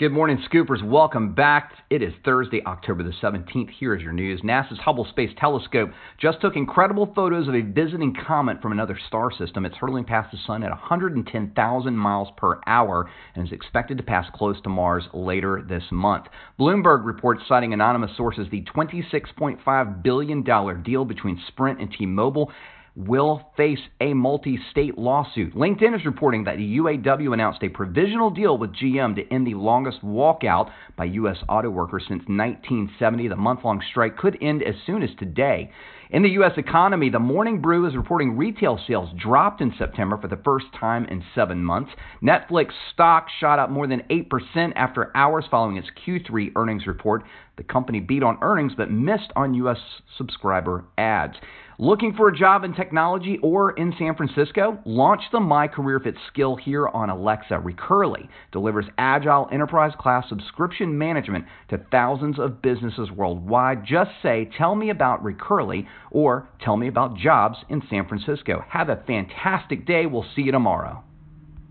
Good morning, Scoopers. Welcome back. It is Thursday, October the 17th. Here is your news. NASA's Hubble Space Telescope just took incredible photos of a visiting comet from another star system. It's hurtling past the sun at 110,000 miles per hour and is expected to pass close to Mars later this month. Bloomberg reports, citing anonymous sources, the $26.5 billion deal between Sprint and T Mobile will face a multi state lawsuit. LinkedIn is reporting that the UAW announced a provisional deal with GM to end the longest walkout by U.S. auto workers since 1970. The month long strike could end as soon as today. In the U.S. economy, the Morning Brew is reporting retail sales dropped in September for the first time in seven months. Netflix stock shot up more than 8% after hours following its Q3 earnings report. The company beat on earnings but missed on U.S. subscriber adds. Looking for a job in technology or in San Francisco? Launch the My Career Fit skill here on Alexa. Recurly delivers agile enterprise class subscription management to thousands of businesses worldwide. Just say, Tell me about Recurly or tell me about jobs in San Francisco. Have a fantastic day. We'll see you tomorrow.